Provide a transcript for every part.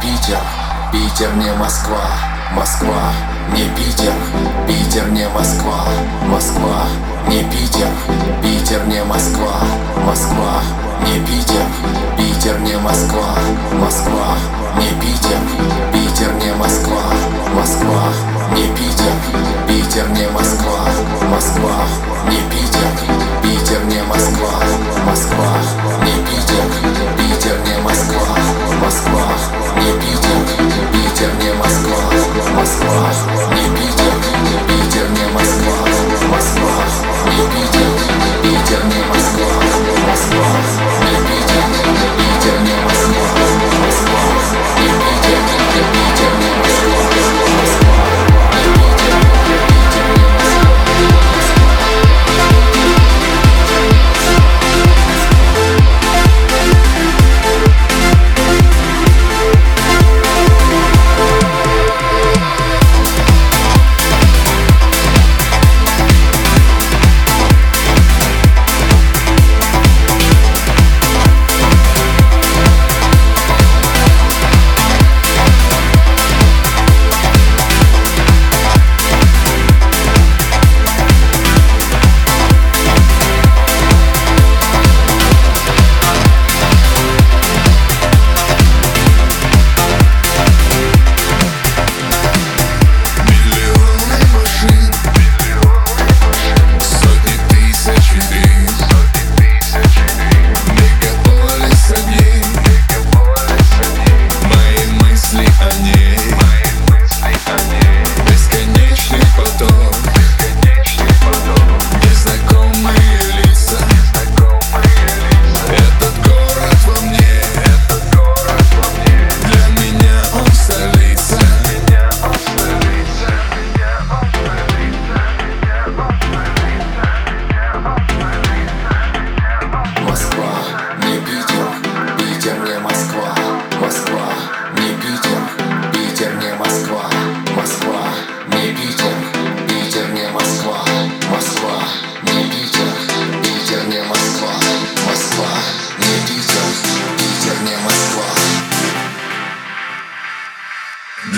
Питер, Питер не Москва, Москва не Питер, Питер не Москва, Москва не Питер, Питер не Москва, Москва не Питер, Питер не Москва, Москва не Питер, Питер не Москва, Москва не Питер, Питер не Москва, Москва не Питер, Питер не Москва, Москва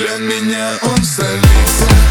Для меня он столица